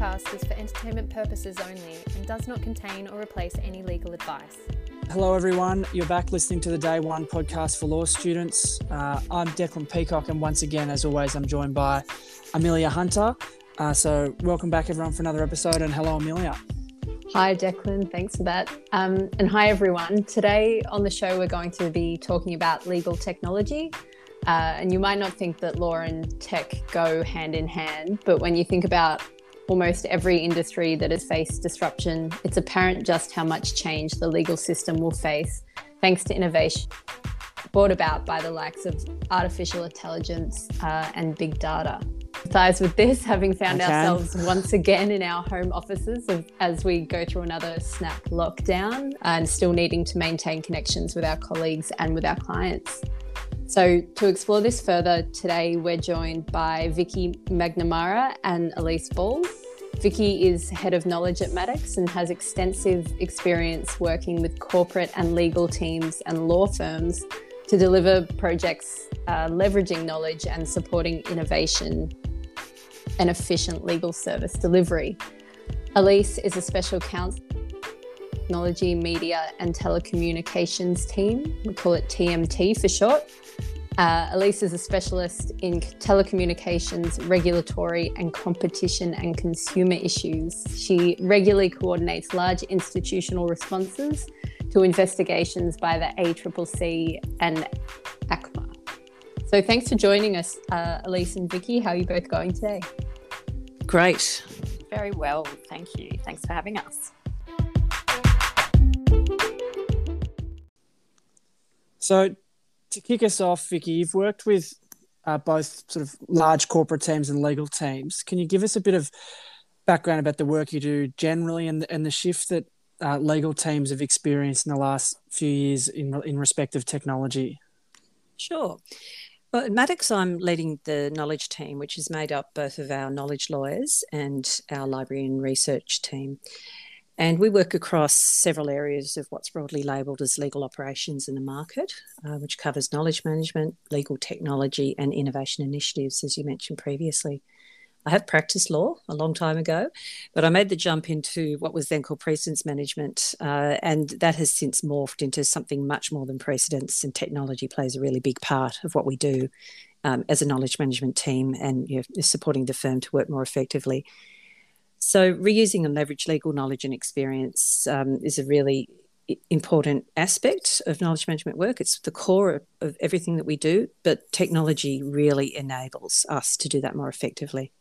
podcast is for entertainment purposes only and does not contain or replace any legal advice. Hello, everyone. You're back listening to the Day One podcast for law students. Uh, I'm Declan Peacock, and once again, as always, I'm joined by Amelia Hunter. Uh, so, welcome back, everyone, for another episode. And hello, Amelia. Hi, Declan. Thanks for that. Um, and hi, everyone. Today on the show, we're going to be talking about legal technology. Uh, and you might not think that law and tech go hand in hand, but when you think about almost every industry that has faced disruption, it's apparent just how much change the legal system will face thanks to innovation brought about by the likes of artificial intelligence uh, and big data. Ties with this, having found ourselves once again in our home offices of, as we go through another snap lockdown and still needing to maintain connections with our colleagues and with our clients. So, to explore this further, today we're joined by Vicky McNamara and Elise Ball. Vicky is head of knowledge at Maddocks and has extensive experience working with corporate and legal teams and law firms to deliver projects uh, leveraging knowledge and supporting innovation and efficient legal service delivery. Elise is a special counsel technology, media, and telecommunications team. We call it TMT for short. Uh, Elise is a specialist in telecommunications, regulatory, and competition and consumer issues. She regularly coordinates large institutional responses to investigations by the ACCC and ACMA. So, thanks for joining us, uh, Elise and Vicky. How are you both going today? Great. Very well, thank you. Thanks for having us. So, to kick us off, Vicky, you've worked with uh, both sort of large corporate teams and legal teams. Can you give us a bit of background about the work you do generally and, and the shift that uh, legal teams have experienced in the last few years in, in respect of technology? Sure. Well, at Maddocks, I'm leading the knowledge team, which is made up both of our knowledge lawyers and our library and research team. And we work across several areas of what's broadly labelled as legal operations in the market, uh, which covers knowledge management, legal technology, and innovation initiatives, as you mentioned previously. I have practiced law a long time ago, but I made the jump into what was then called precedence management, uh, and that has since morphed into something much more than precedence. And technology plays a really big part of what we do um, as a knowledge management team, and you know, supporting the firm to work more effectively so, reusing and leverage legal knowledge and experience um, is a really important aspect of knowledge management work. It's the core of, of, everything that we do, but technology really enables us to do that more effectively.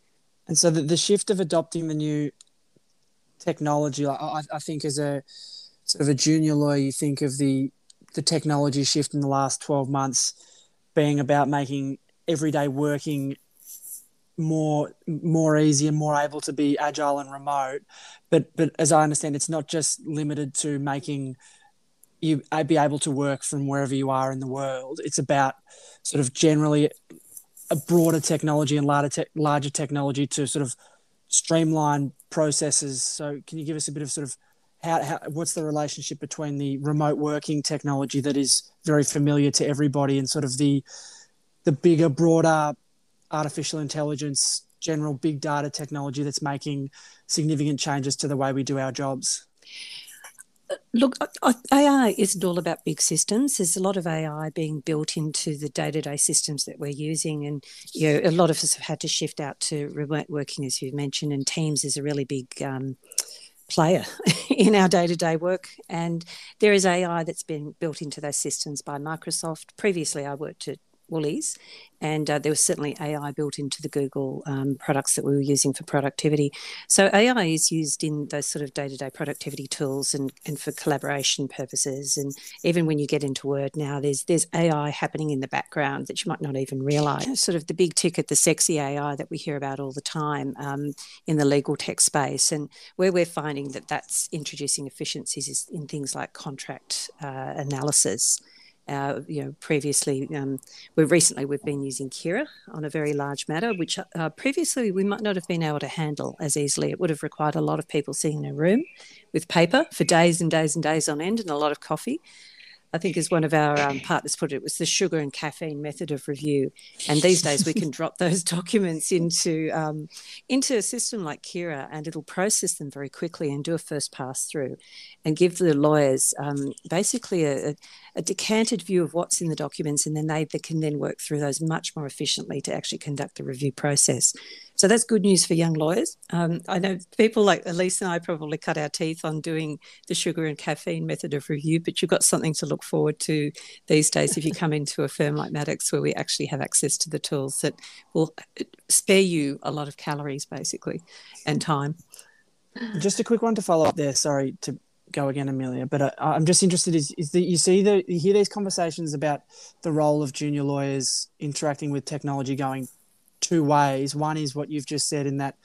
And so, the, the shift of adopting the new technology, I, I think, as a sort of a junior lawyer, you think of the the technology shift in the last twelve months being about making everyday working more more easy and more able to be agile and remote. But but as I understand, it's not just limited to making you be able to work from wherever you are in the world. It's about sort of generally a broader technology and larger te- larger technology to sort of streamline processes. So can you give us a bit of sort of how, how what's the relationship between the remote working technology that is very familiar to everybody and sort of the the bigger, broader artificial intelligence, general big data technology that's making significant changes to the way we do our jobs? Look, AI isn't all about big systems. There's a lot of AI being built into the day-to-day systems that we're using, and you know, a lot of us have had to shift out to remote working, as you mentioned. And Teams is a really big um, player in our day-to-day work, and there is AI that's been built into those systems by Microsoft. Previously, I worked at Woolies, and uh, there was certainly AI built into the Google um, products that we were using for productivity. So AI is used in those sort of day-to-day productivity tools and, and for collaboration purposes. And even when you get into Word now, there's there's AI happening in the background that you might not even realise. Sort of the big ticket, the sexy AI that we hear about all the time um, in the legal tech space, and where we're finding that that's introducing efficiencies is in things like contract uh, analysis. You know, previously, um, we recently we've been using Kira on a very large matter, which uh, previously we might not have been able to handle as easily. It would have required a lot of people sitting in a room with paper for days and days and days on end, and a lot of coffee. I think as one of our um, partners put it, it was the sugar and caffeine method of review. And these days we can drop those documents into um, into a system like Kira, and it'll process them very quickly and do a first pass through, and give the lawyers um, basically a, a, decanted view of what's in the documents, and then they, they can then work through those much more efficiently to actually conduct the review process. So that's good news for young lawyers. Um, I know people like Elise and I probably cut our teeth on doing the sugar and caffeine method of review, but you've got something to look forward to these days if you come into a firm like Maddocks, where we actually have access to the tools that will spare you a lot of calories basically and time. Just a quick one to follow up there. Sorry to go again, Amelia, but uh, I'm just interested is, is that you see the you hear these conversations about the role of junior lawyers interacting with technology going two ways. One is what you've just said in that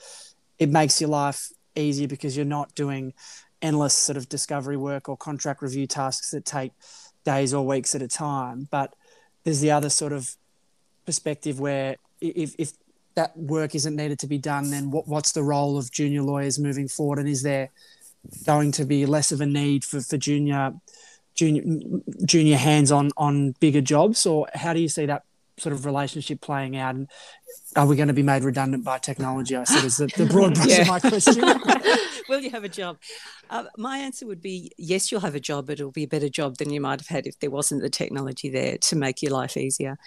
it makes your life easier because you're not doing endless sort of discovery work or contract review tasks that take days or weeks at a time. But there's the other sort of perspective where if, if that work isn't needed to be done, then what, what's the role of junior lawyers moving forward? And is there going to be less of a need for, for junior junior junior hands on on bigger jobs, or how do you see that sort of relationship playing out? And are we going to be made redundant by technology? I said is the, the broad brush yeah. of my question. Will you have a job? Uh, my answer would be yes, you'll have a job, but it'll be a better job than you might have had if there wasn't the technology there to make your life easier.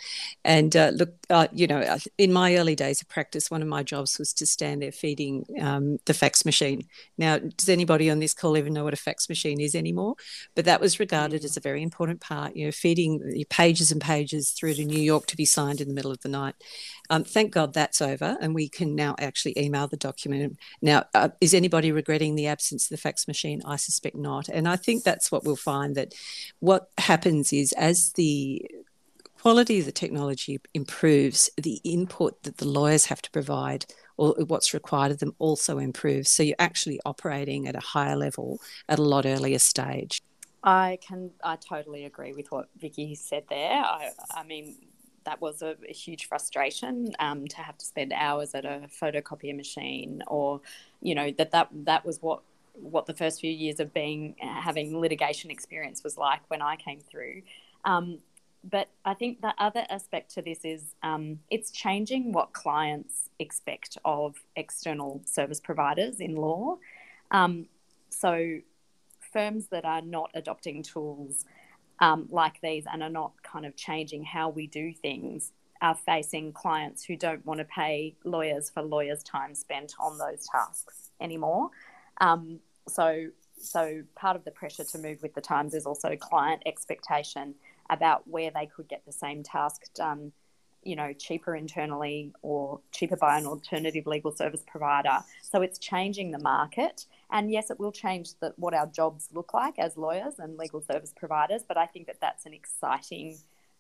And uh, look, uh, you know, in my early days of practice, one of my jobs was to stand there feeding um, the fax machine. Now, does anybody on this call even know what a fax machine is anymore? But that was regarded as a very important part, you know, feeding pages and pages through to New York to be signed in the middle of the night. Um, thank God that's over, and we can now actually email the document. Now, uh, is anybody regretting the absence of the fax machine? I suspect not. And I think that's what we'll find that what happens is as the quality of the technology improves, the input that the lawyers have to provide or what's required of them also improves. So you're actually operating at a higher level at a lot earlier stage. I can I totally agree with what Vicky said there. I, I mean, that was a, a huge frustration um, to have to spend hours at a photocopier machine, or you know that that that was what what the first few years of being having litigation experience was like when I came through. Um, but I think the other aspect to this is um, it's changing what clients expect of external service providers in law. Um, so firms that are not adopting tools um, like these and are not kind of changing how we do things are facing clients who don't want to pay lawyers for lawyers' time spent on those tasks anymore. Um, so, so part of the pressure to move with the times is also client expectation about where they could get the same task done you know, cheaper internally or cheaper by an alternative legal service provider. So it's changing the market. And yes, it will change the, what our jobs look like as lawyers and legal service providers. But I think that that's an exciting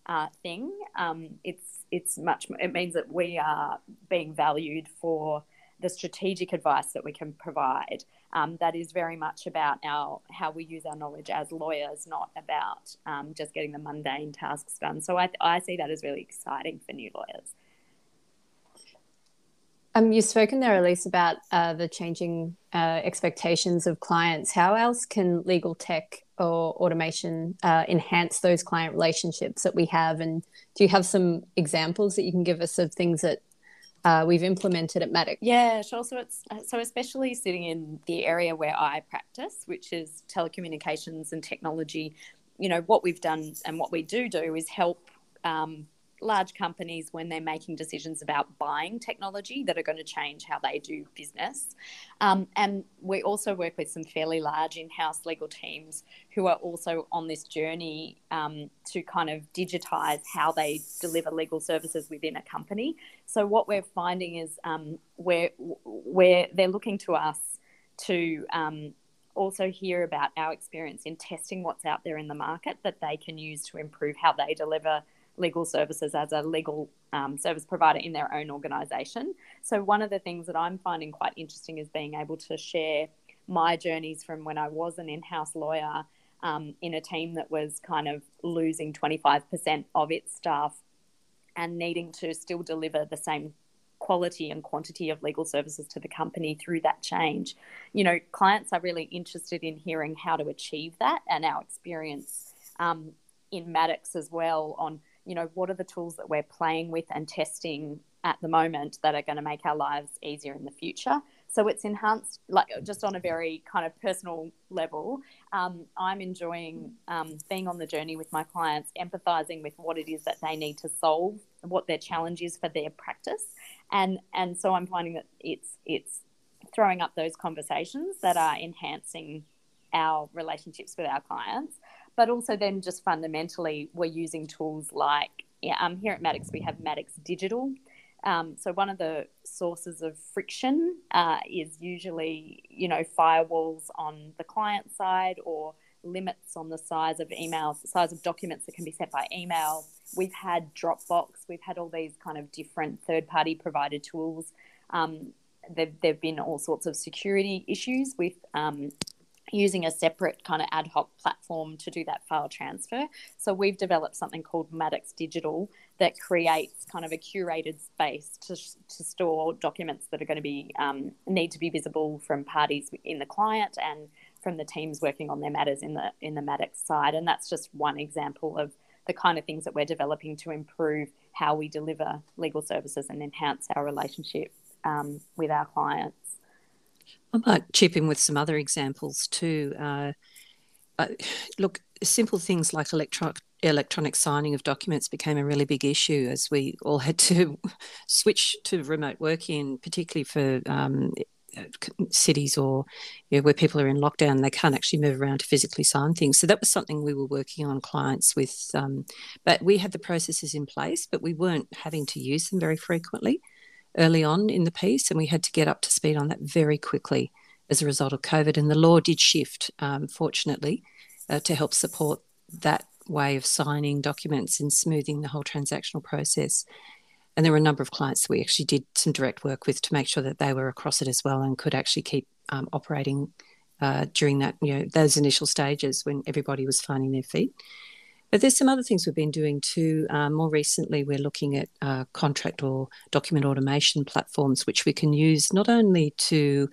uh, thing. Um, it's it's much. It means that we are being valued for the strategic advice that we can provide um, that is very much about our how we use our knowledge as lawyers, not about um, just getting the mundane tasks done. So I, I see that as really exciting for new lawyers. Um, you've spoken there, Elise, about uh, the changing uh, expectations of clients. How else can legal tech or automation uh, enhance those client relationships that we have? And do you have some examples that you can give us of things that uh, we've implemented at Maddocks. Yeah, sure. So it's so especially sitting in the area where I practice, which is telecommunications and technology. You know what we've done and what we do do is help um, large companies when they're making decisions about buying technology that are going to change how they do business. Um, and we also work with some fairly large in house legal teams who are also on this journey um, to kind of digitize how they deliver legal services within a company. So, what we're finding is um, where, where they're looking to us to um, also hear about our experience in testing what's out there in the market that they can use to improve how they deliver legal services as a legal um, service provider in their own organisation. So, one of the things that I'm finding quite interesting is being able to share my journeys from when I was an in house lawyer um, in a team that was kind of losing 25% of its staff and needing to still deliver the same quality and quantity of legal services to the company through that change. You know, clients are really interested in hearing how to achieve that and our experience um, in Maddocks as well on you know what are the tools that we're playing with and testing at the moment that are going to make our lives easier in the future. So it's enhanced, like just on a very kind of personal level. Um, I'm enjoying um, being on the journey with my clients, empathizing with what it is that they need to solve, what their challenge is for their practice, and and so I'm finding that it's it's throwing up those conversations that are enhancing our relationships with our clients, but also then just fundamentally we're using tools like yeah, um, here at Maddocks we have Maddocks Digital. Um, so one of the sources of friction uh, is usually you know firewalls on the client side or limits on the size of emails, the size of documents that can be sent by email. We've had Dropbox, we've had all these kind of different third-party provided tools. Um, there have been all sorts of security issues with um, using a separate kind of ad hoc platform to do that file transfer. So we've developed something called Maddocks Digital that creates kind of a curated space to, to store documents that are going to be um, need to be visible from parties in the client and from the teams working on their matters in the in the Maddocks side. And that's just one example of the kind of things that we're developing to improve how we deliver legal services and enhance our relationship um, with our clients. I might chip in with some other examples too. Uh, uh, look, simple things like electronic electronic signing of documents became a really big issue as we all had to switch to remote working, particularly for um, cities or you know, where people are in lockdown, they can't actually move around to physically sign things. So that was something we were working on clients with. Um, but we had the processes in place, but we weren't having to use them very frequently early on in the piece, and we had to get up to speed on that very quickly as a result of COVID. And the law did shift, um, fortunately, uh, to help support that way of signing documents and smoothing the whole transactional process. And there were a number of clients that we actually did some direct work with to make sure that they were across it as well and could actually keep um, operating uh, during that, you know, those initial stages when everybody was finding their feet. But there's some other things we've been doing too. Um, more recently, we're looking at uh, contract or document automation platforms, which we can use not only to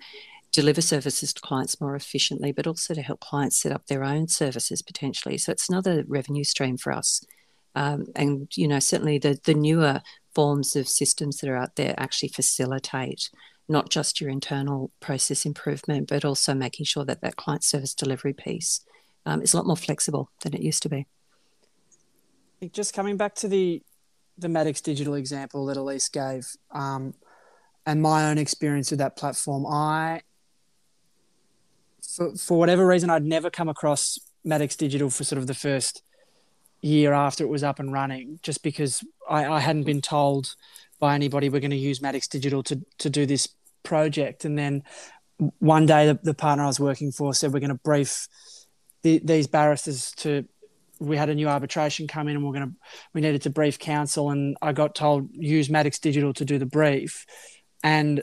deliver services to clients more efficiently, but also to help clients set up their own services potentially. So it's another revenue stream for us. Um, and you know, certainly the the newer forms of systems that are out there actually facilitate not just your internal process improvement, but also making sure that that client service delivery piece um, is a lot more flexible than it used to be just coming back to the the Maddocks digital example that Elise gave, um, and my own experience with that platform, I for, for whatever reason I'd never come across Maddocks digital for sort of the first year after it was up and running, just because I, I hadn't been told by anybody we're going to use Maddocks digital to to do this project, and then one day the, the partner I was working for said we're going to brief the, these barristers to we had a new arbitration come in and we're going to we needed to brief counsel and I got told use Maddocks Digital to do the brief and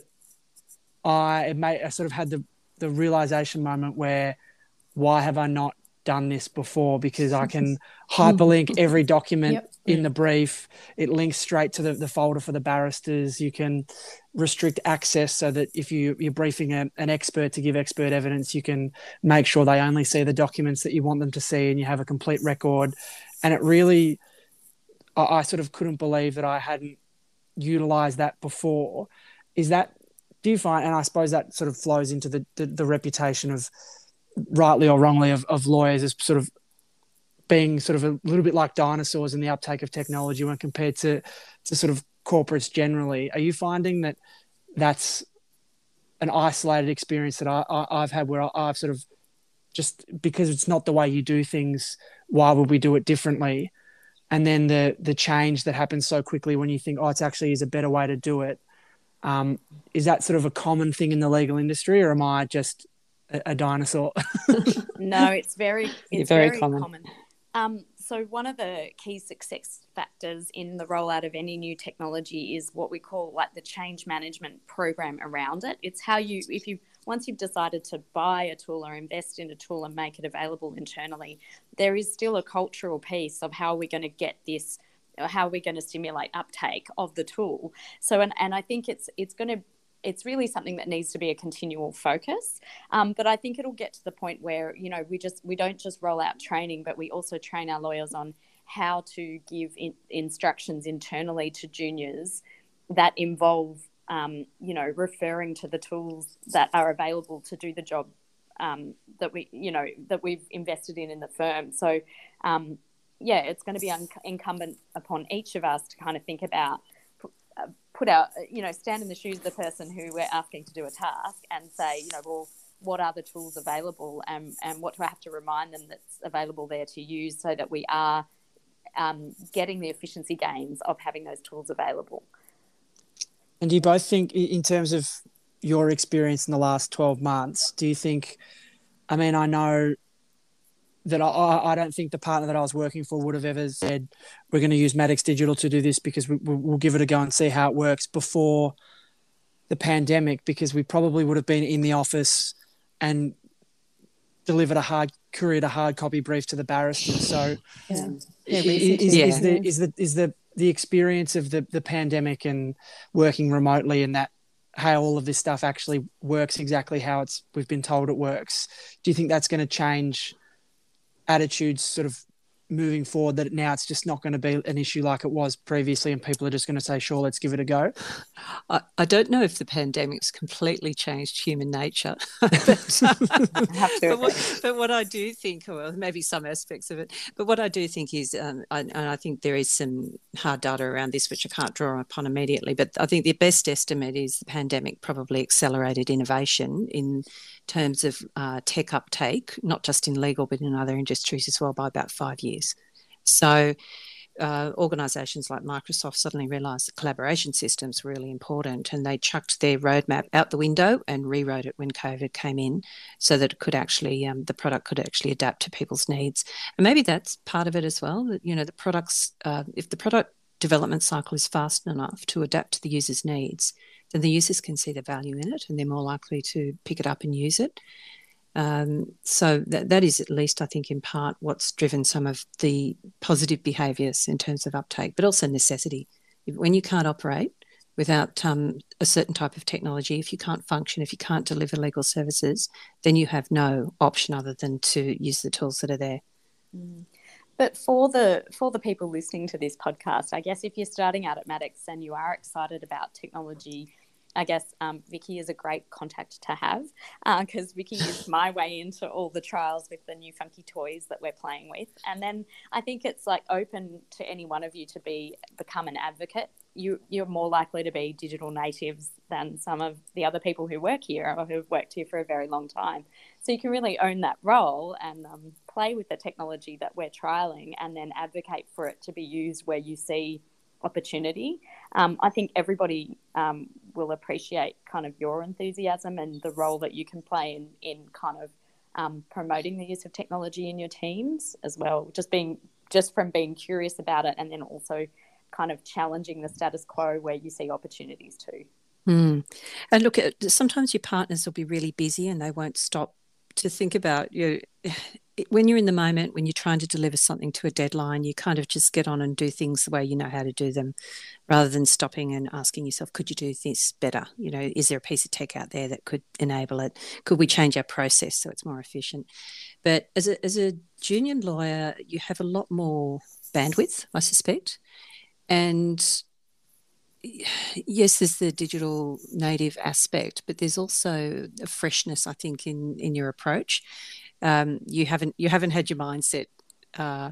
I it made I sort of had the the realization moment where why have I not done this before because I can hyperlink every document yep. In the brief. It links straight to the, the folder for the barristers. You can restrict access so that if you, you're briefing a, an expert to give expert evidence, you can make sure they only see the documents that you want them to see and you have a complete record. And it really, I, I sort of couldn't believe that I hadn't utilized that before. Is that, do you find, and I suppose that sort of flows into the, the, the reputation of, rightly or wrongly, of, of lawyers as sort of being sort of a little bit like dinosaurs in the uptake of technology when compared to to sort of corporates generally. Are you finding that that's an isolated experience that I, I, have had where I've sort of just because it's not the way you do things, why would we do it differently? And then the the change that happens so quickly when you think, oh, it's actually is a better way to do it. Um, is that sort of a common thing in the legal industry, or am I just a, a dinosaur. no, it's very it's very, very, common. common. Um, so one of the key success factors in the rollout of any new technology is what we call like the change management program around it. It's how you if you once you've decided to buy a tool or invest in a tool and make it available internally, there is still a cultural piece of how are we're going to get this how are we going to stimulate uptake of the tool so and, and i think it's it's going to it's really something that needs to be a continual focus. Um, but I think it'll get to the point where you know we just we don't just roll out training, but we also train our lawyers on how to give in, instructions internally to juniors that involve um, you know referring to the tools that are available to do the job um, that we you know that we've invested in in the firm. So um, yeah, it's going to be un- incumbent upon each of us to kind of think about put out, you know, stand in the shoes of the person who we're asking to do a task and say, you know, well, what are the tools available and, and what do I have to remind them that's available there to use so that we are um, getting the efficiency gains of having those tools available. And do you both think, in terms of your experience in the last 12 months, do you think, I mean, I know that I, I don't think the partner that I was working for would have ever said, we're going to use Maddocks Digital to do this because we, will give it a go and see how it works before the pandemic, because we probably would have been in the office and delivered a hard couriered a hard copy brief to the barrister. So yeah. is, yeah. is, the is the is the the experience of the the pandemic and working remotely and that how all of this stuff actually works exactly how it's we've been told it works. Do you think that's going to change attitudes sort of moving forward that now it's just not going to be an issue like it was previously and people are just going to say sure let's give it a go. I, I don't know if the pandemic's completely changed human nature but, um, but, what, but, what, i do think well maybe some aspects of it but what i do think is um, I, and i think there is some hard data around this which i can't draw upon immediately but i think the best estimate is the pandemic probably accelerated innovation in terms of uh, tech uptake not just in legal but in other industries as well by about five years years. So uh, organisations like Microsoft suddenly realised that collaboration systems were really important, and they chucked their roadmap out the window and rewrote it when COVID came in, so that it could actually um, the product could actually adapt to people's needs. And maybe that's part of it as well. That you know the products, uh, if the product development cycle is fast enough to adapt to the user's needs, then the users can see the value in it, and they're more likely to pick it up and use it. Um, so that, that is at least, I think, in part what's driven some of the positive behaviours in terms of uptake, but also necessity. When you can't operate without um, a certain type of technology, if you can't function, if you can't deliver legal services, then you have no option other than to use the tools that are there. Mm. But for the for the people listening to this podcast, I guess if you're starting out at Maddocks and you are excited about technology I guess um, Vicky is a great contact to have because uh, Vicky is my way into all the trials with the new funky toys that we're playing with. And then I think it's like open to any one of you to be become an advocate. You you're more likely to be digital natives than some of the other people who work here or who've worked here for a very long time. So you can really own that role and um, play with the technology that we're trialing, and then advocate for it to be used where you see opportunity. Um, I think everybody um, will appreciate kind of your enthusiasm and the role that you can play in, in kind of um, promoting the use of technology in your teams as well. Just being just from being curious about it and then also kind of challenging the status quo where you see opportunities too. Mm. And look, sometimes your partners will be really busy and they won't stop to think about you when you're in the moment, when you're trying to deliver something to a deadline, you kind of just get on and do things the way you know how to do them, rather than stopping and asking yourself, could you do this better? You know, is there a piece of tech out there that could enable it? Could we change our process so it's more efficient? But as a, as a junior lawyer, you have a lot more bandwidth, I suspect. And yes, there's the digital native aspect, but there's also a freshness, I think, in in your approach um, you haven't you haven't had your mindset uh,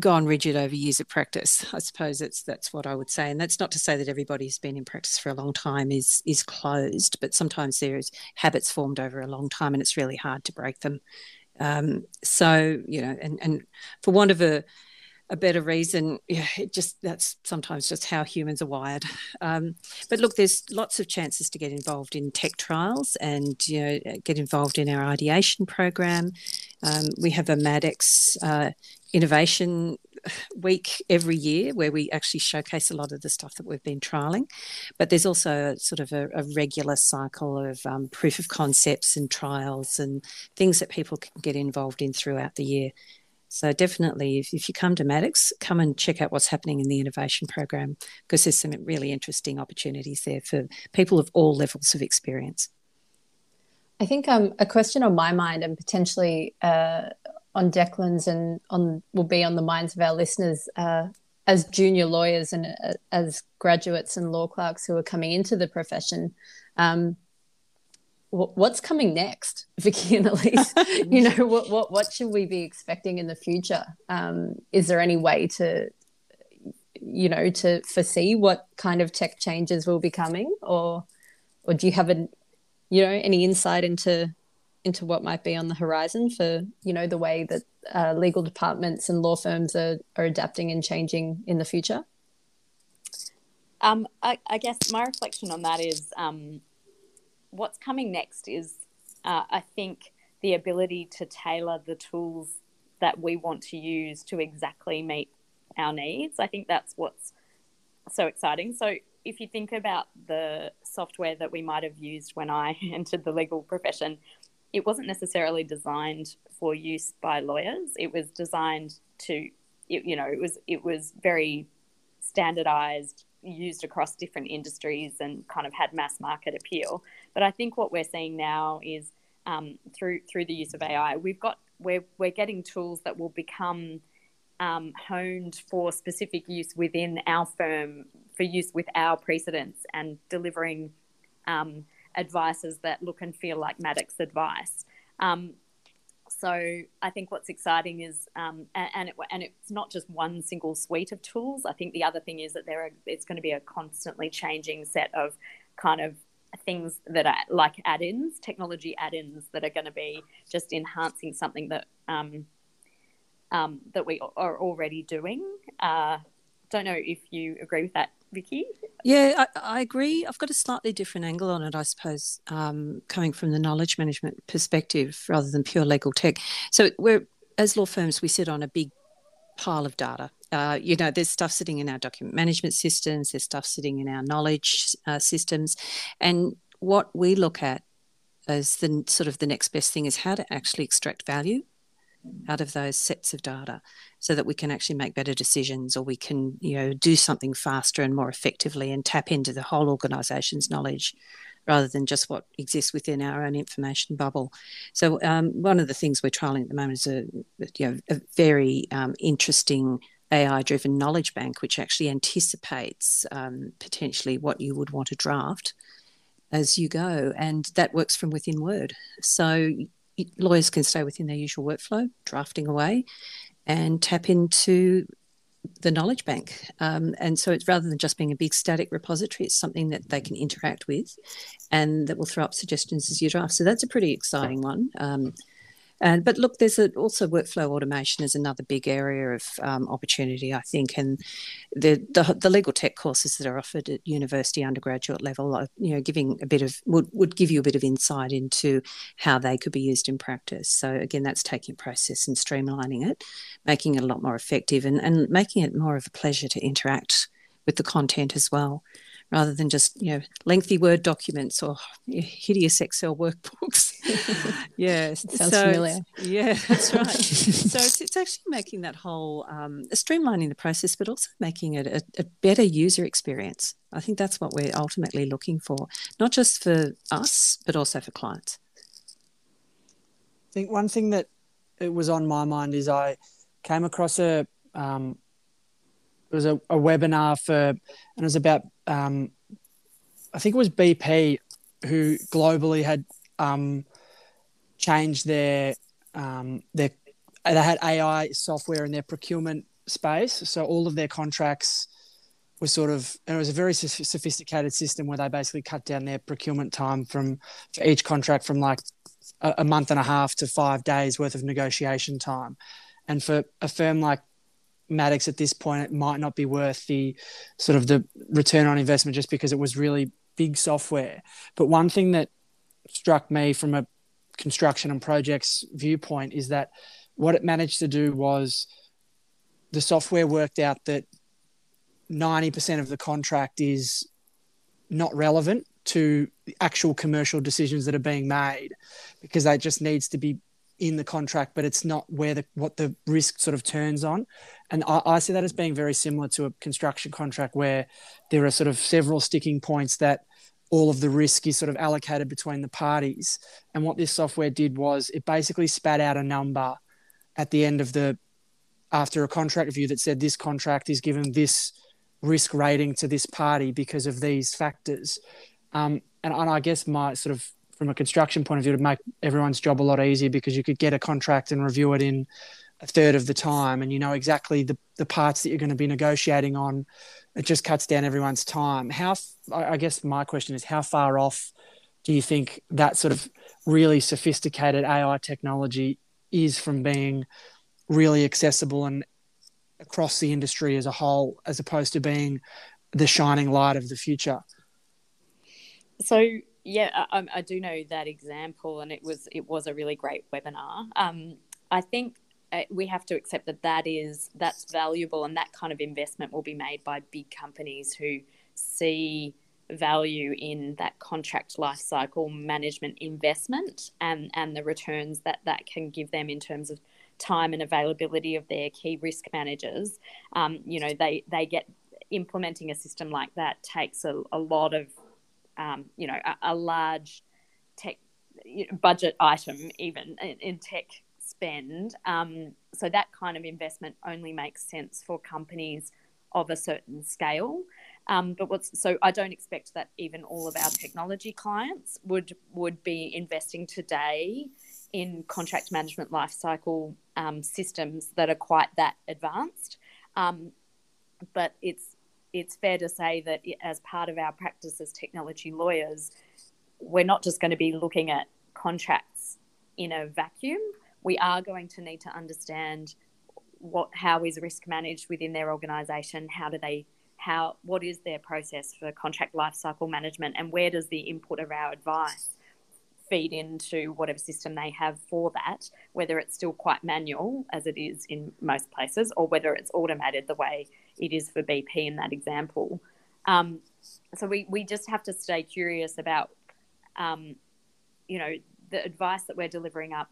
gone rigid over years of practice. I suppose that's that's what I would say, and that's not to say that everybody who's been in practice for a long time is is closed, but sometimes there's habits formed over a long time, and it's really hard to break them. Um, so you know, and and for want of a a better reason. Yeah, it just that's sometimes just how humans are wired. Um, but look, there's lots of chances to get involved in tech trials and you know get involved in our ideation program. Um, we have a Maddocks uh, innovation week every year where we actually showcase a lot of the stuff that we've been trialing. But there's also sort of a, a regular cycle of um, proof of concepts and trials and things that people can get involved in throughout the year. So definitely, if, if you come to Maddocks, come and check out what's happening in the innovation program because there's some really interesting opportunities there for people of all levels of experience. I think um, a question on my mind and potentially uh, on Declan's and on will be on the minds of our listeners uh, as junior lawyers and uh, as graduates and law clerks who are coming into the profession. Um, what's coming next, Vicky and Elise? you know, what, what, what should we be expecting in the future? Um, is there any way to, you know, to foresee what kind of tech changes will be coming or, or do you have a, you know, any insight into, into what might be on the horizon for, you know, the way that uh, legal departments and law firms are, are adapting and changing in the future? Um, I, I, guess my reflection on that is um, what's coming next is, uh, I think, the ability to tailor the tools that we want to use to exactly meet our needs. I think that's what's so exciting. So, if you think about the software that we might have used when I entered the legal profession, it wasn't necessarily designed for use by lawyers. It was designed to, you know, it was it was very standardized used across different industries and kind of had mass market appeal. But I think what we're seeing now is um, through through the use of AI, we've got we're we're getting tools that will become um, honed for specific use within our firm for use with our precedents and delivering um, advices that look and feel like Maddocks advice. Um, so I think what's exciting is, um, and, and, it, and, it's not just one single suite of tools. I think the other thing is that there are, it's going to be a constantly changing set of kind of things that are like add-ins, technology add-ins that are going to be just enhancing something that um, um, that we are already doing. Uh, don't know if you agree with that, Vicky. Yeah, I, I, agree. I've got a slightly different angle on it, I suppose, um, coming from the knowledge management perspective rather than pure legal tech. So we're as law firms, we sit on a big pile of data. Uh, you know, there's stuff sitting in our document management systems, there's stuff sitting in our knowledge uh, systems, and what we look at as the sort of the next best thing is how to actually extract value out of those sets of data so that we can actually make better decisions or we can you know do something faster and more effectively and tap into the whole organization's knowledge rather than just what exists within our own information bubble. So um, one of the things we're trialing at the moment is a you know a very um, interesting AI driven knowledge bank, which actually anticipates um, potentially what you would want to draft as you go. And that works from within Word. So lawyers can stay within their usual workflow, drafting away, and tap into the knowledge bank. Um, and so it's rather than just being a big static repository, it's something that they can interact with and that will throw up suggestions as you draft. So that's a pretty exciting one. Um, and but look, there's a, also workflow automation is another big area of um, opportunity, I think. And the, the, the legal tech courses that are offered at university undergraduate level, are, you know, giving a bit of would would give you a bit of insight into how they could be used in practice. So again, that's taking process and streamlining it, making it a lot more effective, and and making it more of a pleasure to interact with the content as well rather than just you know lengthy word documents or hideous excel workbooks. Yeah sounds so, familiar. yeah that's right. So it's, it's actually making that whole um, streamlining the process but also making it a, a better user experience. I think that's what we're ultimately looking for not just for us but also for clients. I think one thing that it was on my mind is i came across a um, it was a, a webinar for, and it was about, um, I think it was BP who globally had um, changed their um, their they had AI software in their procurement space, so all of their contracts were sort of, and it was a very sophisticated system where they basically cut down their procurement time from for each contract from like a, a month and a half to five days worth of negotiation time, and for a firm like Maddocks at this point, it might not be worth the sort of the return on investment just because it was really big software. But one thing that struck me from a construction and projects viewpoint is that what it managed to do was the software worked out that 90% of the contract is not relevant to the actual commercial decisions that are being made because that just needs to be in the contract, but it's not where the what the risk sort of turns on. And I, I see that as being very similar to a construction contract where there are sort of several sticking points that all of the risk is sort of allocated between the parties. And what this software did was it basically spat out a number at the end of the after a contract review that said this contract is given this risk rating to this party because of these factors. Um, and, and I guess my sort of from a construction point of view to make everyone's job a lot easier because you could get a contract and review it in a third of the time and you know exactly the, the parts that you're going to be negotiating on it just cuts down everyone's time how i guess my question is how far off do you think that sort of really sophisticated ai technology is from being really accessible and across the industry as a whole, as opposed to being the shining light of the future. So yeah, I, I do know that example, and it was it was a really great webinar. Um, I think uh, we have to accept that that is that's valuable, and that kind of investment will be made by big companies who see value in that contract lifecycle management investment and and the returns that that can give them in terms of time and availability of their key risk managers, um, you know, they they get implementing a system like that takes a, a lot of, um, you know, a, a large tech budget item even in, in tech spend. Um, so that kind of investment only makes sense for companies of a certain scale. Um, but what's so I don't expect that even all of our technology clients would would be investing today in contract management lifecycle um, systems that are quite that advanced. Um, but it's it's fair to say that as part of our practice as technology lawyers, we're not just going to be looking at contracts in a vacuum. We are going to need to understand what how is risk managed within their organisation. How do they how what is their process for contract lifecycle management, and where does the input of our advice feed into whatever system they have for that, whether it's still quite manual as it is in most places, or whether it's automated the way it is for BP in that example. Um, so we, we just have to stay curious about, um, you know, the advice that we're delivering up.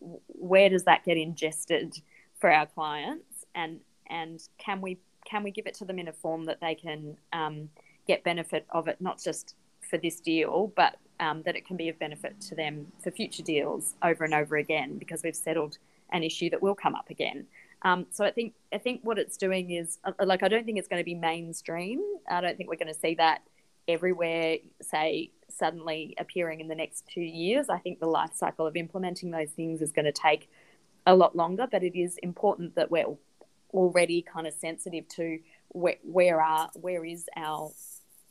Where does that get ingested for our clients, and and can we can we give it to them in a form that they can um, get benefit of it, not just for this deal, but um, that it can be of benefit to them for future deals over and over again because we've settled an issue that will come up again. Um, so I think I think what it's doing is uh, like I don't think it's going to be mainstream. I don't think we're going to see that everywhere. Say suddenly appearing in the next two years. I think the life cycle of implementing those things is going to take a lot longer. But it is important that we're already kind of sensitive to where, where are where is our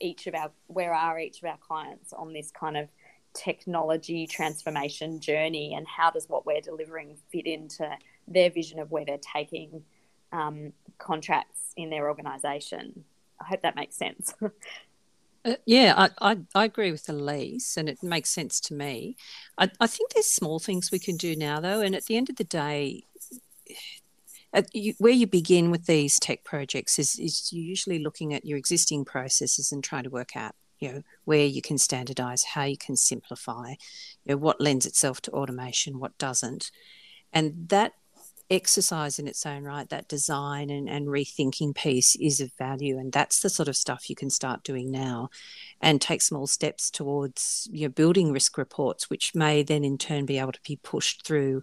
each of our where are each of our clients on this kind of technology transformation journey and how does what we're delivering fit into their vision of where they're taking um, contracts in their organization. I hope that makes sense. Uh, yeah, I, I, I, agree with Elise, and it makes sense to me. I, I think there's small things we can do now, though, and at the end of the day, you, where you begin with these tech projects is, is you're usually looking at your existing processes and trying to work out you know where you can standardize how you can simplify you know what lends itself to automation what doesn't. And that exercise in its own right that design and, and rethinking piece is of value and that's the sort of stuff you can start doing now and take small steps towards your building risk reports which may then in turn be able to be pushed through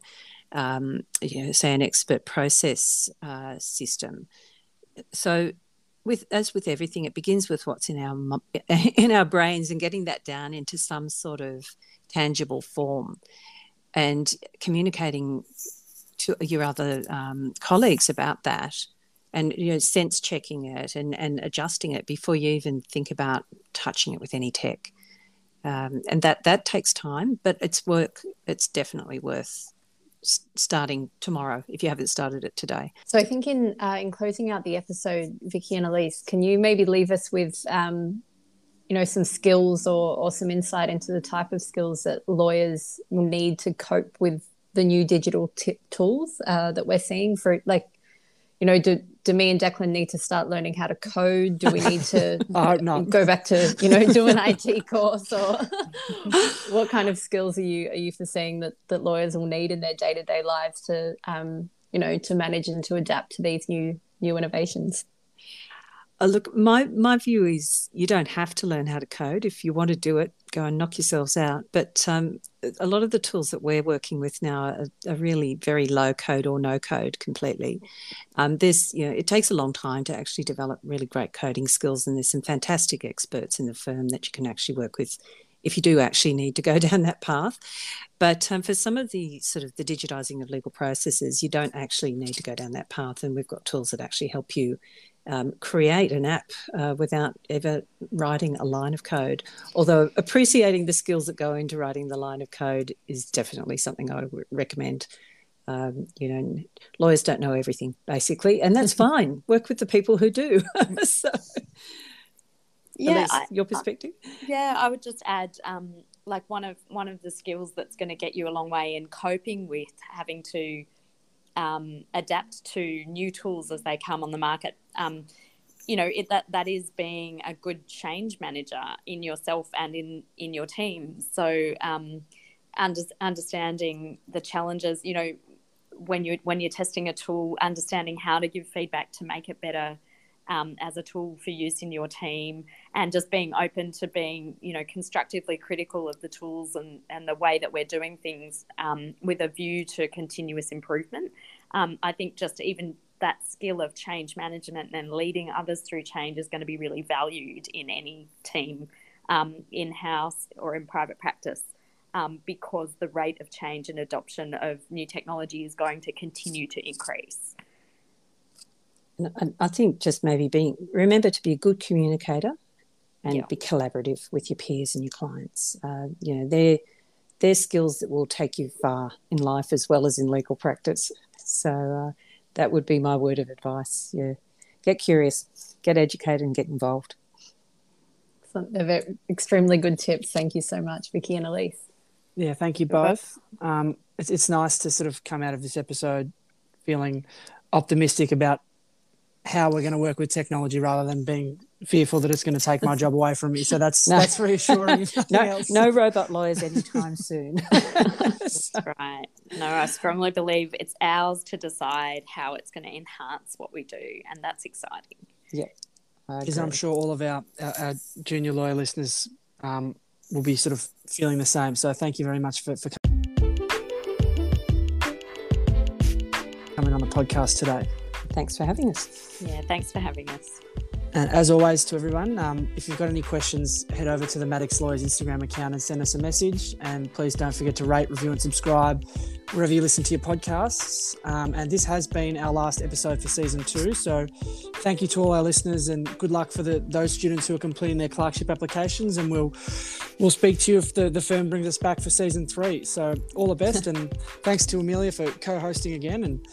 um, you know, say an expert process uh, system. So, with as with everything, it begins with what's in our in our brains and getting that down into some sort of tangible form, and communicating to your other um, colleagues about that and you know sense checking it and, and adjusting it before you even think about touching it with any tech um, and that that takes time but it's work it's definitely worth starting tomorrow if you haven't started it today. So I think in uh, in closing out the episode, Vicky and Elise, can you maybe leave us with um, you know some skills or or some insight into the type of skills that lawyers will need to cope with the new digital t- tools uh, that we're seeing for like you know do do me and Declan need to start learning how to code? Do we need to not. go back to you know do an IT course or what kind of skills are you are you foreseeing that that lawyers will need in their day to day lives to um, you know to manage and to adapt to these new new innovations? Uh, look, my my view is you don't have to learn how to code. If you want to do it, go and knock yourselves out. But um, a lot of the tools that we're working with now are, are really very low code or no code completely. Um, there's, you know, it takes a long time to actually develop really great coding skills, and there's some fantastic experts in the firm that you can actually work with if you do actually need to go down that path. But um, for some of the sort of the digitizing of legal processes, you don't actually need to go down that path, and we've got tools that actually help you um, create an app uh, without ever writing a line of code. Although appreciating the skills that go into writing the line of code is definitely something I would recommend. Um, you know, lawyers don't know everything basically, and that's fine. Work with the people who do. so, yeah, I, your perspective. yeah, I would just add, um, like one of one of the skills that's going to get you a long way in coping with having to um, adapt to new tools as they come on the market. Um, you know, it, that that is being a good change manager in yourself and in in your team. So, um, under, understanding the challenges, you know, when you when you're testing a tool, understanding how to give feedback to make it better um, as a tool for use in your team and just being open to being you know constructively critical of the tools and, and the way that we're doing things um, with a view to continuous improvement. Um, i think just even that skill of change management and leading others through change is going to be really valued in any team um, in-house or in private practice um, because the rate of change and adoption of new technology is going to continue to increase I think just maybe being remember to be a good communicator and yeah. be collaborative with your peers and your clients. Uh, you know, they're they're skills that will take you far in life as well as in legal practice. So uh, that would be my word of advice. Yeah, get curious, get educated, and get involved. They're extremely good tips. Thank you so much, Vicky and Elise. Yeah, thank you both. Um, it's, it's nice to sort of come out of this episode feeling optimistic about how we're going to work with technology rather than being fearful that it's going to take my job away from me. So that's no. that's reassuring. no, no robot lawyers anytime soon. that's right. No, I strongly believe it's ours to decide how it's going to enhance what we do, and that's exciting. Yeah, because I'm sure all of our, our, our junior lawyer listeners um, will be sort of feeling the same. So thank you very much for, for coming on the podcast today. Thanks for having us. Yeah, thanks for having us. And as always, to everyone, um, if you've got any questions, head over to the Maddocks Lawyers Instagram account and send us a message. And please don't forget to rate, review, and subscribe wherever you listen to your podcasts. Um, and this has been our last episode for season two. So thank you to all our listeners and good luck for the, those students who are completing their clerkship applications. And we'll we'll speak to you if the, the firm brings us back for season three. So all the best. and thanks to Amelia for co hosting again. And